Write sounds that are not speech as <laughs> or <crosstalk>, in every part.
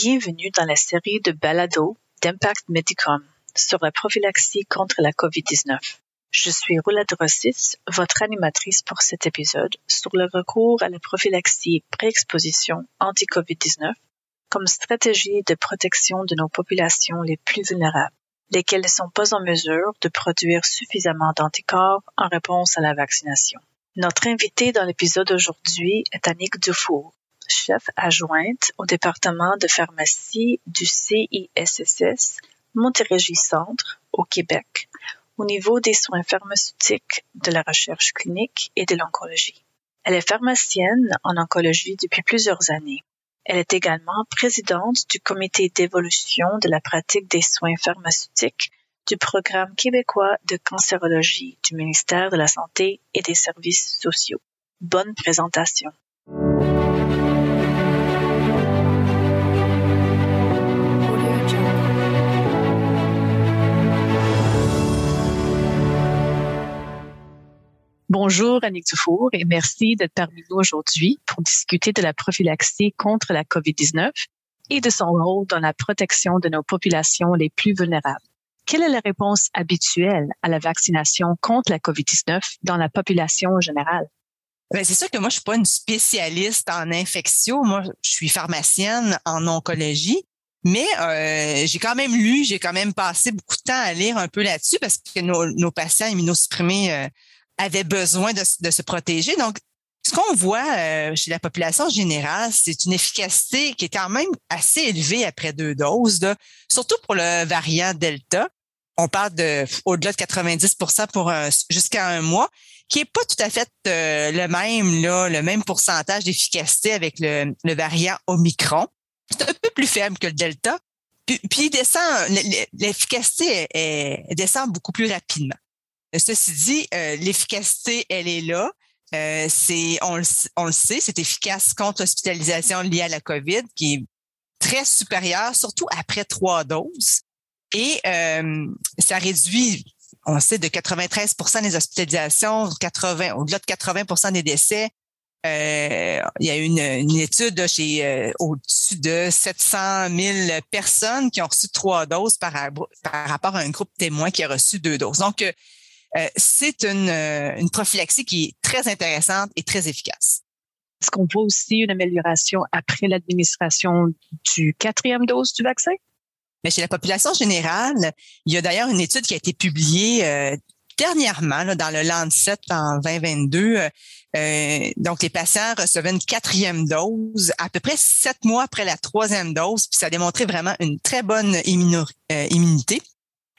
Bienvenue dans la série de balado d'Impact Medicom sur la prophylaxie contre la COVID-19. Je suis Roulette Rossis, votre animatrice pour cet épisode sur le recours à la prophylaxie pré-exposition anti-COVID-19 comme stratégie de protection de nos populations les plus vulnérables, lesquelles ne sont pas en mesure de produire suffisamment d'anticorps en réponse à la vaccination. Notre invité dans l'épisode d'aujourd'hui est Annick Dufour, chef adjointe au département de pharmacie du CISSS Montérégie Centre au Québec au niveau des soins pharmaceutiques, de la recherche clinique et de l'oncologie. Elle est pharmacienne en oncologie depuis plusieurs années. Elle est également présidente du comité d'évolution de la pratique des soins pharmaceutiques du programme québécois de cancérologie du ministère de la Santé et des Services sociaux. Bonne présentation. Bonjour Annick Dufour et merci d'être parmi nous aujourd'hui pour discuter de la prophylaxie contre la COVID-19 et de son rôle dans la protection de nos populations les plus vulnérables. Quelle est la réponse habituelle à la vaccination contre la COVID-19 dans la population générale? Ben, c'est sûr que moi, je suis pas une spécialiste en infection. Moi, je suis pharmacienne en oncologie. Mais euh, j'ai quand même lu, j'ai quand même passé beaucoup de temps à lire un peu là-dessus parce que nos, nos patients immunosupprimés euh, avaient besoin de, se protéger. Donc, ce qu'on voit euh, chez la population générale, c'est une efficacité qui est quand même assez élevée après deux doses, surtout pour le variant Delta. On parle de au-delà de 90 pour jusqu'à un mois, qui est pas tout à fait euh, le même là, le même pourcentage d'efficacité avec le, variant Omicron. C'est un peu plus faible que le Delta. Puis, il descend, l'efficacité descend beaucoup plus rapidement. Ceci dit, euh, l'efficacité, elle est là. Euh, c'est, on, le sait, c'est efficace contre l'hospitalisation liée à la COVID, qui est très supérieure, surtout après trois doses. Et euh, ça réduit, on sait, de 93% des hospitalisations, 80, au-delà de 80% des décès. il y a une, une étude chez au-dessus de 700 000 personnes qui ont reçu trois doses par, par rapport à un groupe témoin qui a reçu deux doses. Donc, euh, c'est une, euh, une prophylaxie qui est très intéressante et très efficace. Est-ce qu'on voit aussi une amélioration après l'administration du quatrième dose du vaccin? Mais chez la population générale, il y a d'ailleurs une étude qui a été publiée euh, dernièrement dans le Lancet en 2022. Euh, donc, les patients recevaient une quatrième dose à peu près sept mois après la troisième dose, puis ça a démontré vraiment une très bonne immunité.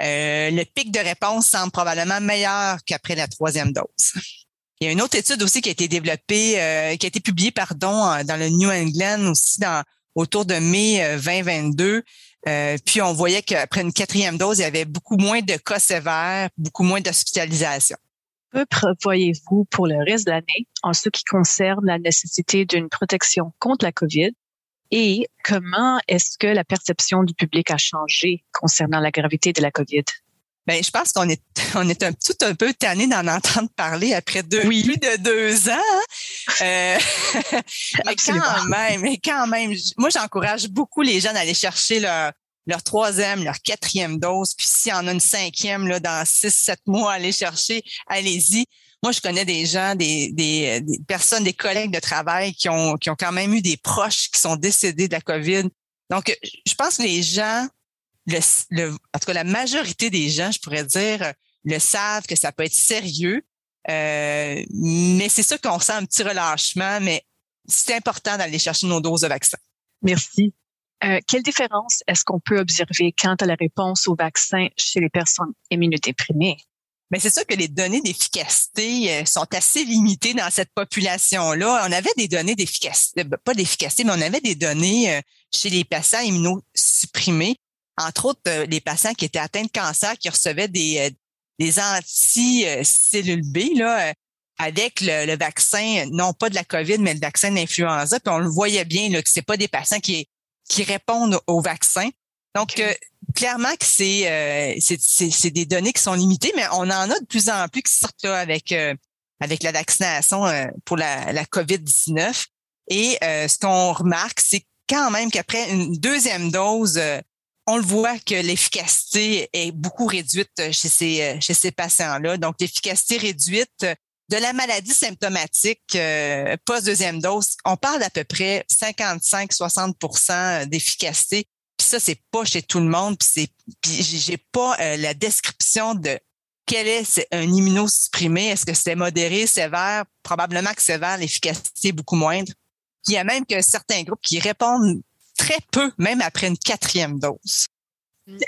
Euh, le pic de réponse semble probablement meilleur qu'après la troisième dose. Il y a une autre étude aussi qui a été développée, euh, qui a été publiée, pardon, dans le New England aussi dans autour de mai 2022. Euh, puis on voyait qu'après une quatrième dose, il y avait beaucoup moins de cas sévères, beaucoup moins d'hospitalisation. Que prévoyez-vous pour le reste de l'année en ce qui concerne la nécessité d'une protection contre la COVID? Et comment est-ce que la perception du public a changé concernant la gravité de la COVID? Ben, je pense qu'on est <laughs> on est un tout un peu tanné d'en entendre parler après deux, plus de deux ans. Hein. Euh, <laughs> mais quand même, mais quand même, moi j'encourage beaucoup les jeunes à aller chercher leur leur troisième, leur quatrième dose, puis s'il y en a une cinquième là dans six, sept mois, allez chercher, allez-y. Moi, je connais des gens, des, des, personnes, des collègues de travail qui ont, qui ont quand même eu des proches qui sont décédés de la COVID. Donc, je pense que les gens, le, le, en tout cas, la majorité des gens, je pourrais dire, le savent que ça peut être sérieux. Euh, mais c'est sûr qu'on sent un petit relâchement, mais c'est important d'aller chercher nos doses de vaccin. Merci. Euh, quelle différence est-ce qu'on peut observer quant à la réponse au vaccin chez les personnes immunodéprimées? Mais c'est sûr que les données d'efficacité euh, sont assez limitées dans cette population-là. On avait des données d'efficacité, ben, pas d'efficacité, mais on avait des données euh, chez les patients immunosupprimés, entre autres euh, les patients qui étaient atteints de cancer, qui recevaient des, des anti-cellules B, là, avec le, vaccin, non pas de la COVID, mais le vaccin d'influenza. Puis on le voyait bien là, que c'est pas des patients qui, qui répondent au vaccin. Donc, euh, clairement que euh, c'est, c'est, des données qui sont limitées, mais on en a de plus en plus qui sortent là avec, euh, avec la vaccination pour la, la COVID-19. Et ce qu'on remarque, c'est quand même qu'après une deuxième dose, euh, on le voit que l'efficacité est beaucoup réduite chez ces, euh, chez ces patients-là. Donc, l'efficacité réduite de la maladie symptomatique euh, post-deuxième dose, on parle d'à peu près 55-60% d'efficacité. Puis ça, c'est pas chez tout le monde. Puis c'est, puis j'ai pas la description de quel est un immunosupprimé. Est-ce que c'est modéré, sévère? Probablement que sévère, l'efficacité est beaucoup moindre. Il y a même que certains groupes qui répondent très peu, même après une quatrième dose.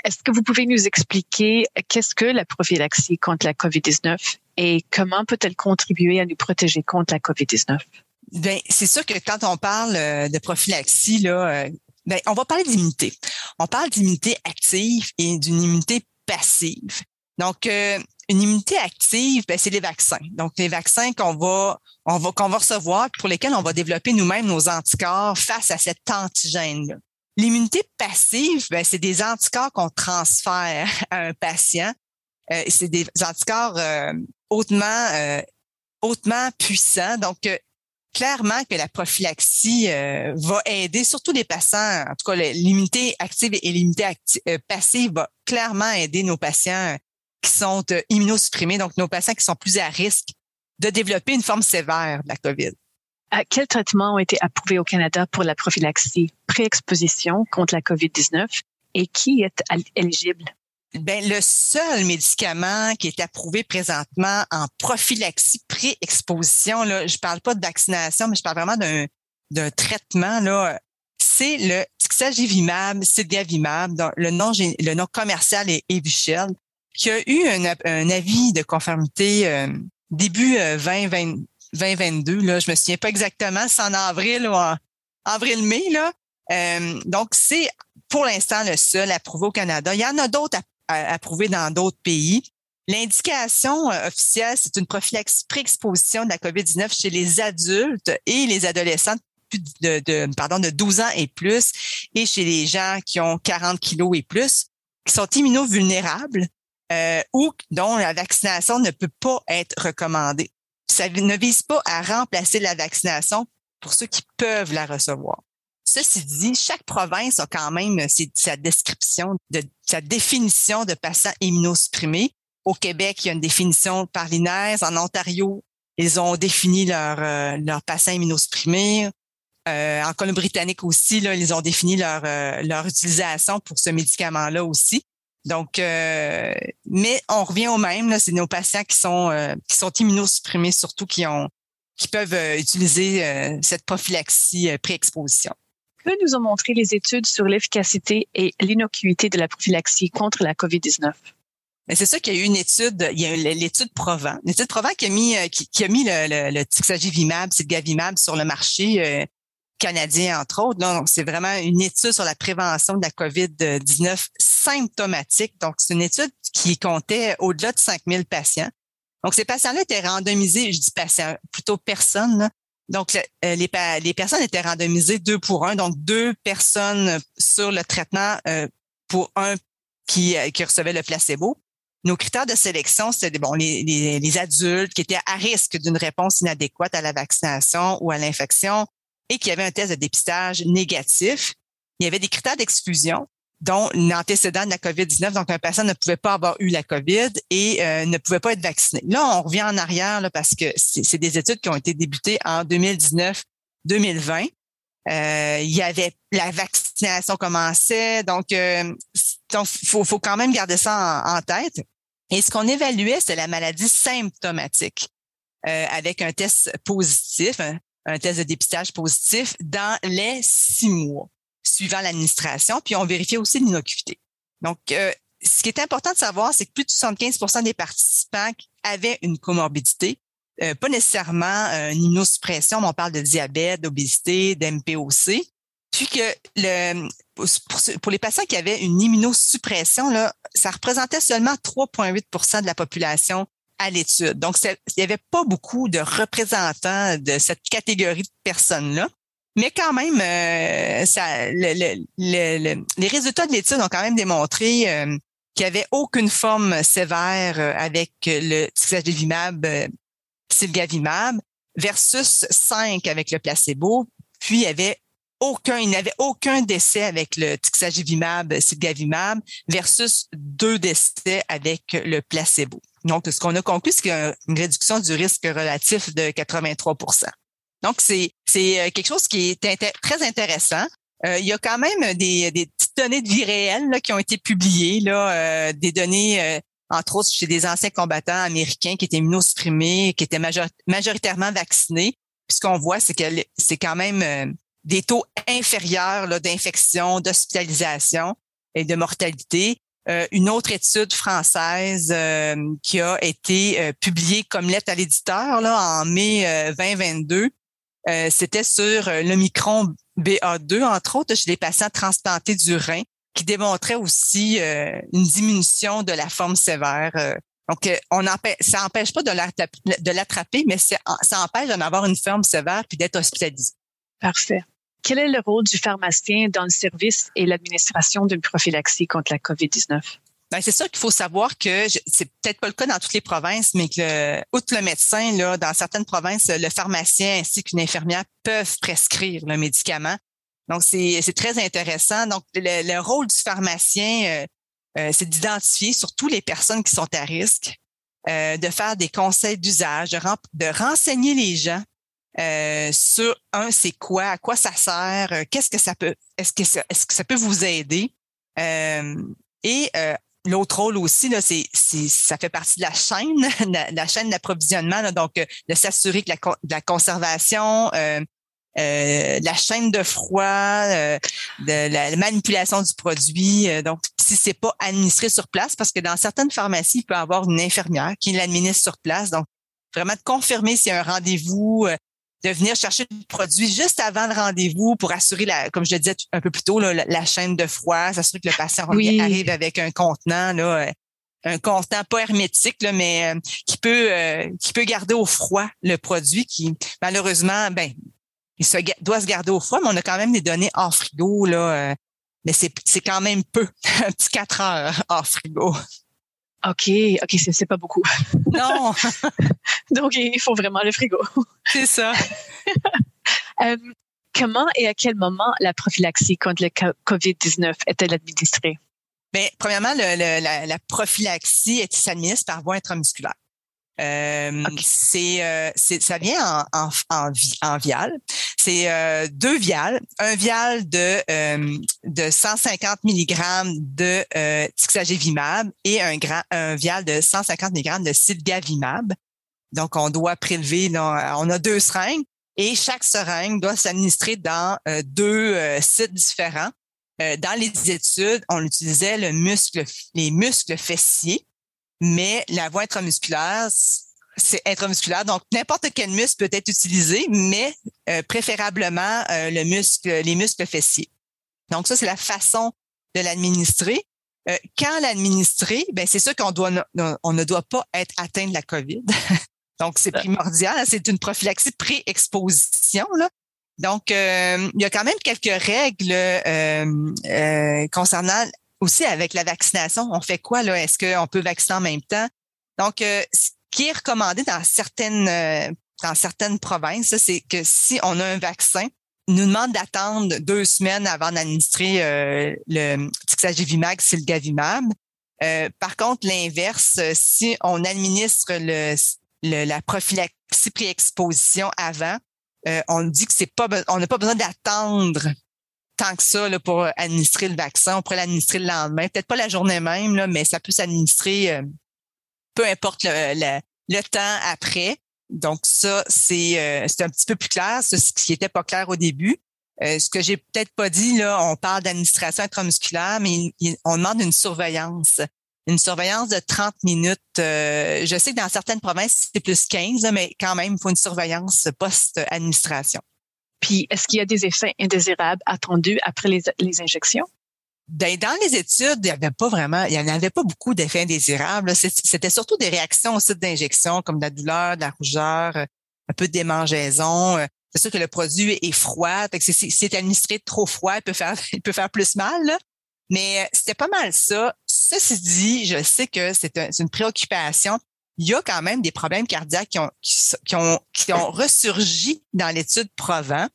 Est-ce que vous pouvez nous expliquer qu'est-ce que la prophylaxie contre la COVID-19 et comment peut-elle contribuer à nous protéger contre la COVID-19? Ben, c'est sûr que quand on parle euh, de prophylaxie, là, euh, ben, on va parler d'immunité. On parle d'immunité active et d'une immunité passive. Donc, euh, une immunité active, ben, c'est les vaccins. Donc, les vaccins qu'on va, on va, qu'on va recevoir, pour lesquels on va développer nous-mêmes nos anticorps face à cet antigène-là. L'immunité passive, ben, c'est des anticorps qu'on transfère à un patient. Euh, c'est des anticorps euh, hautement, euh, hautement puissants. Donc, clairement que la prophylaxie va aider, surtout les patients, en tout cas l'immunité active et l'immunité passive va clairement aider nos patients qui sont euh, immunosupprimés, donc nos patients qui sont plus à risque de développer une forme sévère de la COVID. quels traitements ont été approuvés au Canada pour la prophylaxie pré-exposition contre la COVID-19 et qui est éligible? Ben, le seul médicament qui est approuvé présentement en prophylaxie pré-exposition, là, je parle pas de vaccination, mais je parle vraiment d'un, d'un traitement, là, c'est le Tixagivimab, Silgavimab, le nom, le nom commercial est Evusheld qui a eu un, avis de conformité euh, début 2020, euh, 2022. Là, je me souviens pas exactement, c'est en avril ou en avril-mai. Là. Euh, donc, c'est pour l'instant le seul approuvé au Canada. Il y en a d'autres approuvés dans d'autres pays. L'indication officielle, c'est une prophylaxie pré-exposition de la COVID-19 chez les adultes et les adolescents de, de, pardon, de 12 ans et plus et chez les gens qui ont 40 kilos et plus, qui sont immunovulnérables euh, ou dont la vaccination ne peut pas être recommandée. Ça ne vise pas à remplacer la vaccination pour ceux qui peuvent la recevoir. Ceci dit, chaque province a quand même sa description, de, sa définition de patient immunosupprimé. Au Québec, il y a une définition par l'INES. En Ontario, ils ont défini leur, euh, leur patient immunosupprimé. Euh, en Colombie-Britannique aussi, là, ils ont défini leur, euh, leur utilisation pour ce médicament-là aussi. Donc, euh, mais on revient au même. C'est nos patients qui sont euh, qui sont immunosupprimés, surtout qui ont qui peuvent euh, utiliser cette prophylaxie pré-exposition. Que nous ont montré les études sur l'efficacité et l'innocuité de la prophylaxie contre la COVID-19? C'est ça qu'il y a eu une étude, il y a l'étude Provent, l'étude Provent qui a mis qui, a mis le, le, le Tixagivimab, Gavimab sur le marché canadien, entre autres. Donc, c'est vraiment une étude sur la prévention de la COVID-19 symptomatique. Donc, c'est une étude qui comptait au-delà de 5000 patients. Donc, ces patients-là étaient randomisés, je dis patients, plutôt personnes. Donc, euh, les, les, personnes étaient randomisées deux pour un, donc deux personnes sur le traitement euh, pour un qui, euh, qui recevait le placebo. Nos critères de sélection, c'était bon, les, les, les, adultes qui étaient à risque d'une réponse inadéquate à la vaccination ou à l'infection, et qui avait un test de dépistage négatif. Il y avait des critères d'exclusion dont l'antécédent de la COVID-19, donc un patient ne pouvait pas avoir eu la COVID et euh, ne pouvait pas être vacciné. Là, on revient en arrière parce que c'est des études qui ont été débutées en 2019-2020. Euh, il y avait la vaccination commençait, donc euh, faut quand même garder ça en, tête. Et ce qu'on évaluait, c'est la maladie symptomatique euh, avec un test positif, un test de dépistage positif dans les six mois suivant l'administration, puis on vérifiait aussi l'inocuité. Donc, euh, ce qui est important de savoir, c'est que plus de 75% des participants avaient une comorbidité, euh, pas nécessairement euh, une immunosuppression, mais on parle de diabète, d'obésité, d'MPOC. Puis que pour, les patients qui avaient une immunosuppression, là, ça représentait seulement 3,8% de la population à l'étude. Donc, il n'y avait pas beaucoup de représentants de cette catégorie de personnes-là. Mais quand même, euh, ça, les résultats de l'étude ont quand même démontré euh, qu'il n'y avait aucune forme sévère euh, avec le Tixagevimab, Silgavimab versus 5 avec le placebo. Puis, il y avait aucun, il n'avait aucun décès avec le tixagivimab, silgavimab versus deux décès avec le placebo. Donc, ce qu'on a conclu, c'est qu'il y a une réduction du risque relatif de 83 Donc, c'est euh, quelque chose qui est très intéressant. Euh, il y a quand même des, des, petites données de vie réelle là, qui ont été publiées, là, euh, des données, entre autres, chez des anciens combattants américains qui étaient immunosupprimés, qui étaient majoritairement vaccinés. Puis ce qu'on voit, c'est que c'est quand même des taux inférieurs d'infection, d'hospitalisation et de mortalité. Euh, une autre étude française euh, qui a été euh, publiée comme lettre à l'éditeur en mai 2022, c'était sur le micron BA2 entre autres chez les patients transplantés du rein, qui démontrait aussi une diminution de la forme sévère. donc, on empêche, ça n'empêche pas de l'attraper, mais ça empêche d'en avoir une forme sévère puis d'être hospitalisé. Parfait. Quel est le rôle du pharmacien dans le service et l'administration d'une prophylaxie contre la COVID-19? Ben, c'est sûr qu'il faut savoir que c'est peut-être pas le cas dans toutes les provinces, mais que outre le médecin, là, dans certaines provinces, le pharmacien ainsi qu'une infirmière peuvent prescrire le médicament. Donc, c'est très intéressant. Donc, le, rôle du pharmacien, euh, euh, c'est d'identifier surtout les personnes qui sont à risque, euh, de faire des conseils d'usage, de renseigner les gens euh, sur un, c'est quoi, à quoi ça sert, euh, qu'est-ce que ça peut, est-ce que ça, est-ce que ça peut vous aider? Euh, et l'autre rôle aussi, là, c'est, ça fait partie de la chaîne, <laughs> la, chaîne d'approvisionnement, donc de s'assurer que la, de la conservation, la chaîne de froid, de la manipulation du produit. donc, si c'est pas administré sur place, parce que dans certaines pharmacies, il peut y avoir une infirmière qui l'administre sur place. Donc, vraiment de confirmer s'il y a un rendez-vous, de venir chercher le produit juste avant le rendez-vous pour assurer, la, comme je le disais un peu plus tôt, la, chaîne de froid, s'assurer que le patient arrive avec un contenant, là, euh, un contenant pas hermétique, là, mais euh, qui peut euh, qui peut garder au froid le produit qui, malheureusement, ben, il se, doit se garder au froid, mais on a quand même des données hors frigo, là. mais c'est, c'est quand même peu, <laughs> un petit quatre heures hors frigo. OK, OK, c'est pas beaucoup. Non. <laughs> <laughs> Donc, il faut vraiment le frigo. <laughs> C'est ça. Euh, comment et à quel moment la prophylaxie contre le COVID-19 est-elle administrée? Bien, premièrement, le, la, prophylaxie s'administre par voie intramusculaire. Euh, euh, c'est, ça vient en, en, en, vial. C'est euh, deux viales, un vial de de 150 mg de tixagevimab et un, grand, un vial de 150 mg de silgavimab. Donc, on doit prélever, on a deux seringues et chaque seringue doit s'administrer dans deux sites différents. dans les études, on utilisait le muscle, les muscles fessiers mais la voie intramusculaire, c'est intramusculaire. Donc, n'importe quel muscle peut être utilisé, mais euh, préférablement euh, le muscle, les muscles fessiers. Donc, ça, c'est la façon de l'administrer. Euh, quand l'administrer, ben c'est sûr qu'on doit, on ne doit pas être atteint de la COVID. <laughs> Donc, c'est primordial. Hein, c'est une prophylaxie pré-exposition. Donc, il y a quand même quelques règles concernant aussi avec la vaccination, on fait quoi là? Est-ce qu'on peut vacciner en même temps? Donc, euh, ce qui est recommandé dans certaines euh, dans certaines provinces, c'est que si on a un vaccin, il nous demande d'attendre deux semaines avant d'administrer euh, le Tixagevimab, Silgavimab. Euh, par contre, l'inverse, si on administre le, la prophylaxie pré-exposition avant, on dit que c'est pas, on n'a pas besoin d'attendre tant que ça là, pour administrer le vaccin. On pourrait l'administrer le lendemain, peut-être pas la journée même, là, mais ça peut s'administrer euh, peu importe le, le, temps après. Donc ça, c'est euh, un petit peu plus clair, ce qui n'était pas clair au début. Euh, ce que j'ai peut-être pas dit, là, on parle d'administration intramusculaire, mais on demande une surveillance. Une surveillance de 30 minutes. je sais que dans certaines provinces, c'est plus 15, mais quand même, il faut une surveillance post-administration. Puis, est-ce qu'il y a des effets indésirables attendus après les, injections? Ben, dans les études, il n'y avait pas vraiment, il n'y en avait pas beaucoup d'effets indésirables. C'était surtout des réactions au site d'injection, comme de la douleur, de la rougeur, un peu de démangeaison. C'est sûr que le produit est froid, fait que si c'est administré trop froid, il peut faire, <laughs> il peut faire plus mal. Mais c'était pas mal ça. Ceci dit, je sais que c'est une préoccupation il y a quand même des problèmes cardiaques qui ont, qui, ont, qui ont ressurgi dans l'étude Provent.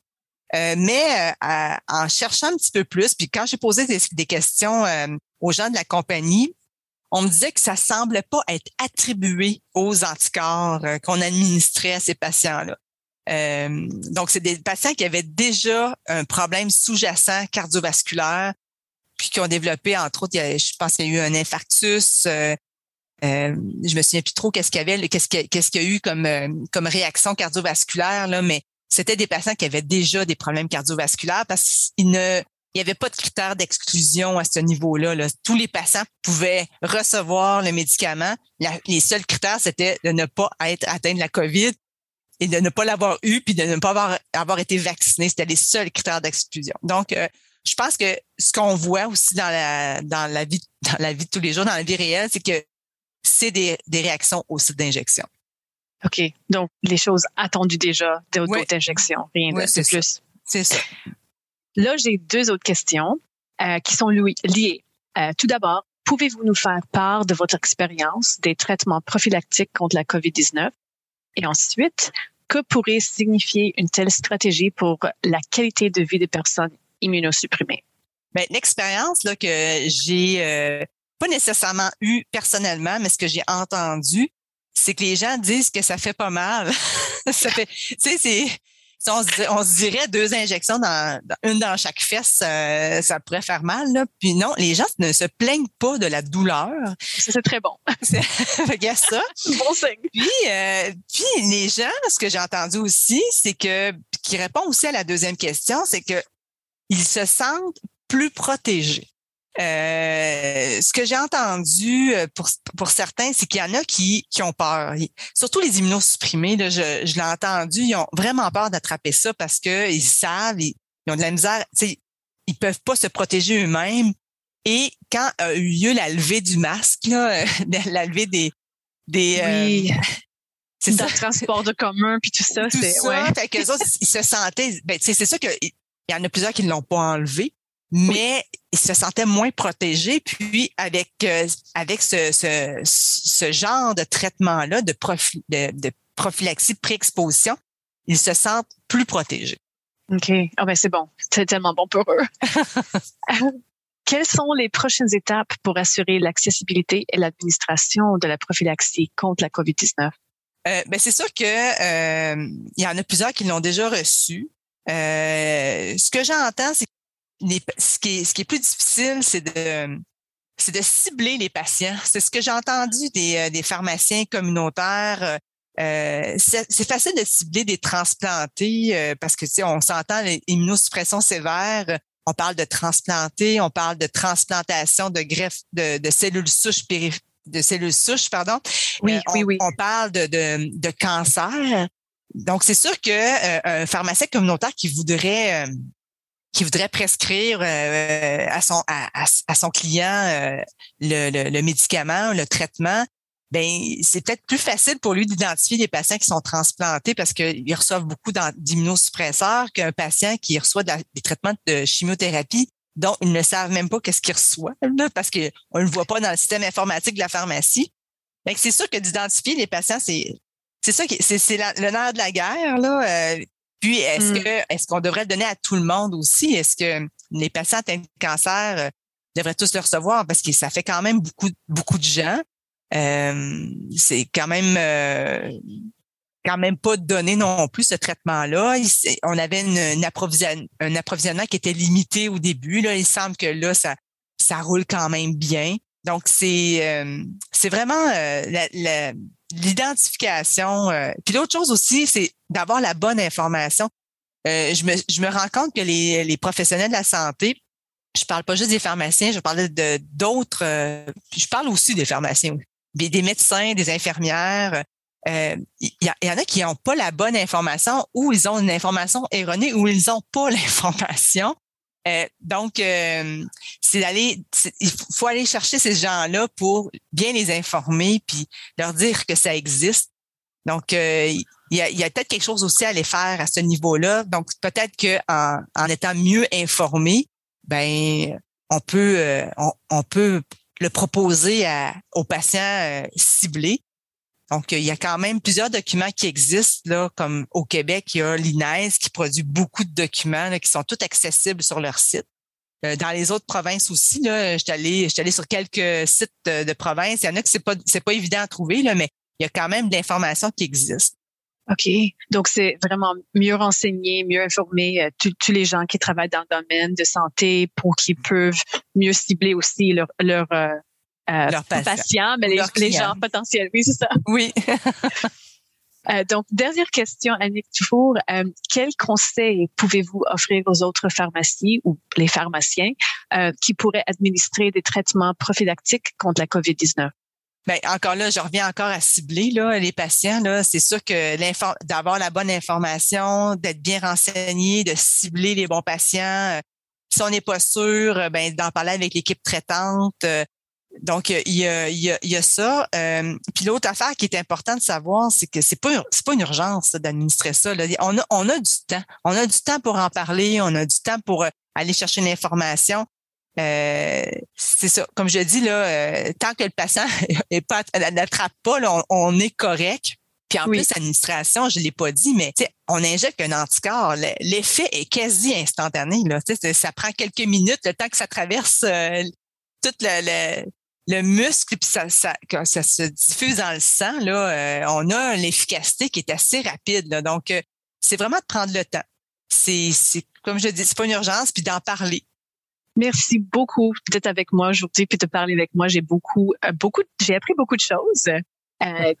mais en cherchant un petit peu plus, puis quand j'ai posé des, questions aux gens de la compagnie, on me disait que ça semblait pas être attribué aux anticorps qu'on administrait à ces patients-là. donc, c'est des patients qui avaient déjà un problème sous-jacent cardiovasculaire, puis qui ont développé, entre autres, je pense qu'il y a eu un infarctus, euh, je me souviens plus trop qu'est-ce qu'il y avait, qu'est-ce qu'il y a eu comme euh, comme réaction cardiovasculaire là, mais c'était des patients qui avaient déjà des problèmes cardiovasculaires parce qu'il ne il n'y avait pas de critères d'exclusion à ce niveau-là. Là. Tous les patients pouvaient recevoir le médicament. les seuls critères, c'était de ne pas être atteint de la COVID et de ne pas l'avoir eu, puis de ne pas avoir, avoir été vacciné. C'était les seuls critères d'exclusion. Donc, euh, je pense que ce qu'on voit aussi dans la, dans la vie dans la vie de tous les jours, dans la vie réelle, c'est que c'est des, réactions au site d'injection. OK. Donc, les choses attendues déjà d'auto-injection, rien de plus. C'est ça. Là, j'ai deux autres questions euh, qui sont liées. Euh, tout d'abord, pouvez-vous nous faire part de votre expérience des traitements prophylactiques contre la COVID-19? Et ensuite, que pourrait signifier une telle stratégie pour la qualité de vie des personnes immunosupprimées? Ben, l'expérience là que j'ai euh, pas nécessairement eu personnellement, mais ce que j'ai entendu, c'est que les gens disent que ça fait pas mal. <laughs> ça fait, tu sais, c'est, on se, dirait deux injections dans, une dans chaque fesse, euh, ça pourrait faire mal. Là. Puis non, les gens ne se plaignent pas de la douleur. C'est très bon. <laughs> Regarde ça. bon signe. Puis, euh, puis les gens, ce que j'ai entendu aussi, c'est que qui répond aussi à la deuxième question, c'est que ils se sentent plus protégés. Euh, ce que j'ai entendu euh, pour, pour certains, c'est qu'il y en a qui, qui ont peur. Surtout les immunosupprimés, là, je, je l'ai entendu, ils ont vraiment peur d'attraper ça parce que ils savent, ils, ont de la misère, ils peuvent pas se protéger eux-mêmes. Et quand a eu lieu la levée du masque, là, <laughs> la levée des, des oui. euh, c'est ça. transport de commun puis tout ça, c'est ouais. Fait que autres, ils se sentaient ben c'est ça que il y en a plusieurs qui ne l'ont pas enlevé, mais ils se sentaient moins protégés. Puis avec euh, avec ce, ce, ce, genre de traitement-là, de, de, de prophylaxie pré-exposition, ils se sentent plus protégés. OK. Ah ben c'est bon. C'est tellement bon pour eux. <laughs> Quelles sont les prochaines étapes pour assurer l'accessibilité et l'administration de la prophylaxie contre la COVID-19? Euh, ben c'est sûr que euh, il y en a plusieurs qui l'ont déjà reçu. Euh, ce que j'entends, c'est ce, qui est, ce qui est plus difficile, c'est de c'est de cibler les patients. C'est ce que j'ai entendu des, euh, des pharmaciens communautaires. Euh, c'est facile de cibler des transplantés euh, parce que tu sais, on s'entend l'immunosuppression sévère. On parle de transplantés, on parle de transplantation de greffe de, de cellules souches de cellules souches, pardon. Oui, on, oui, oui. On parle de, de, de cancer. Donc, c'est sûr que un pharmacien communautaire qui voudrait qui voudrait prescrire euh, à son à, à, son client euh, le, le, le, médicament, le traitement, ben c'est peut-être plus facile pour lui d'identifier les patients qui sont transplantés parce qu'ils reçoivent beaucoup d'immunosuppresseurs qu'un patient qui reçoit des traitements de chimiothérapie dont ils ne savent même pas qu'est-ce qu'il reçoit parce qu'on ne le voit pas dans le système informatique de la pharmacie. c'est sûr que d'identifier les patients, c'est c'est ça qui c'est le nerf de la guerre là. Euh, puis, est-ce mm. que est-ce qu'on devrait le donner à tout le monde aussi? Est-ce que les patients atteints de cancer euh, devraient tous le recevoir? Parce que ça fait quand même beaucoup, beaucoup de gens. Euh, c'est quand même euh, quand même pas donné non plus ce traitement-là. On avait une, un approvisionnement qui était limité au début. Là. Il semble que là, ça, ça roule quand même bien. Donc, c'est c'est vraiment la, l'identification. Euh, puis l'autre chose aussi, c'est d'avoir la bonne information. Euh, je, me, je me rends compte que les, les professionnels de la santé, je parle pas juste des pharmaciens, je parle de d'autres. Euh, je parle aussi des pharmaciens, des, des médecins, des infirmières. Il y, y, en a qui n'ont pas la bonne information ou ils ont une information erronée ou ils n'ont pas <laughs> l'information. Euh, donc, euh, c'est d'aller, il faut aller chercher ces gens-là pour bien les informer puis leur dire que ça existe. Donc, euh, il y a, a peut-être quelque chose aussi à aller faire à ce niveau-là. Donc, peut-être que en, étant mieux informé, ben, on peut, on, peut le proposer à, aux patients ciblés. Donc, il y a quand même plusieurs documents qui existent, là, comme au Québec, il y a l'INES qui produit beaucoup de documents qui sont tous accessibles sur leur site. Euh, dans les autres provinces aussi, là, je suis allée, allée sur quelques sites de, de provinces. Il y en a que c'est pas, c'est pas évident à trouver, là, mais il y a quand même de l'information qui existe. OK. Donc, c'est vraiment mieux renseigner, mieux informer euh, tous les gens qui travaillent dans le domaine de santé pour qu'ils peuvent mieux cibler aussi leur, leur, euh, euh leurs patients, mais les, gens potentiels. Oui, c'est ça. <laughs> Oui. <laughs> <laughs> Euh, donc, dernière question, Annick Dufour. Euh, quels conseils pouvez-vous offrir aux autres pharmacies ou les pharmaciens euh, qui pourraient administrer des traitements prophylactiques contre la COVID-19? Bien, encore là, je reviens encore à cibler là, les patients. Là. C'est sûr que d'avoir la bonne information, d'être bien renseigné, de cibler les bons patients. Si on n'est pas sûr, ben, d'en parler avec l'équipe traitante, donc, il y a, il y a, ça. Euh, puis l'autre affaire qui est importante de savoir, c'est que c'est pas c'est pas une urgence d'administrer ça. On, a, on a du temps. On a du temps pour en parler. On a du temps pour euh, aller chercher l'information. Euh, c'est ça. Comme je dis, là, euh, tant que le patient <laughs> n'attrape pas, là, on, est correct. Puis en plus, l'administration, je l'ai pas dit, mais on injecte un anticorps. L'effet est quasi instantané. Là. Ça prend quelques minutes, le temps que ça traverse euh, tout le, le muscle, puis ça, ça, quand ça se diffuse dans le sang, là, euh, on a l'efficacité qui est assez rapide. Là. Donc, euh, c'est vraiment de prendre le temps. C'est, c'est comme je dis, c'est pas une urgence, puis d'en parler. Merci beaucoup d'être avec moi aujourd'hui, puis de parler avec moi. J'ai beaucoup, euh, beaucoup, j'ai appris beaucoup de choses.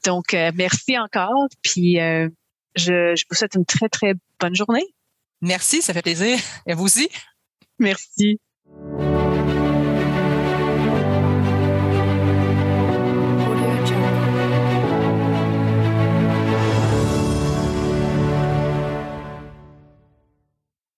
donc, merci encore, puis je, je vous souhaite une très, très bonne journée. Merci, ça fait plaisir. Et vous aussi? Merci.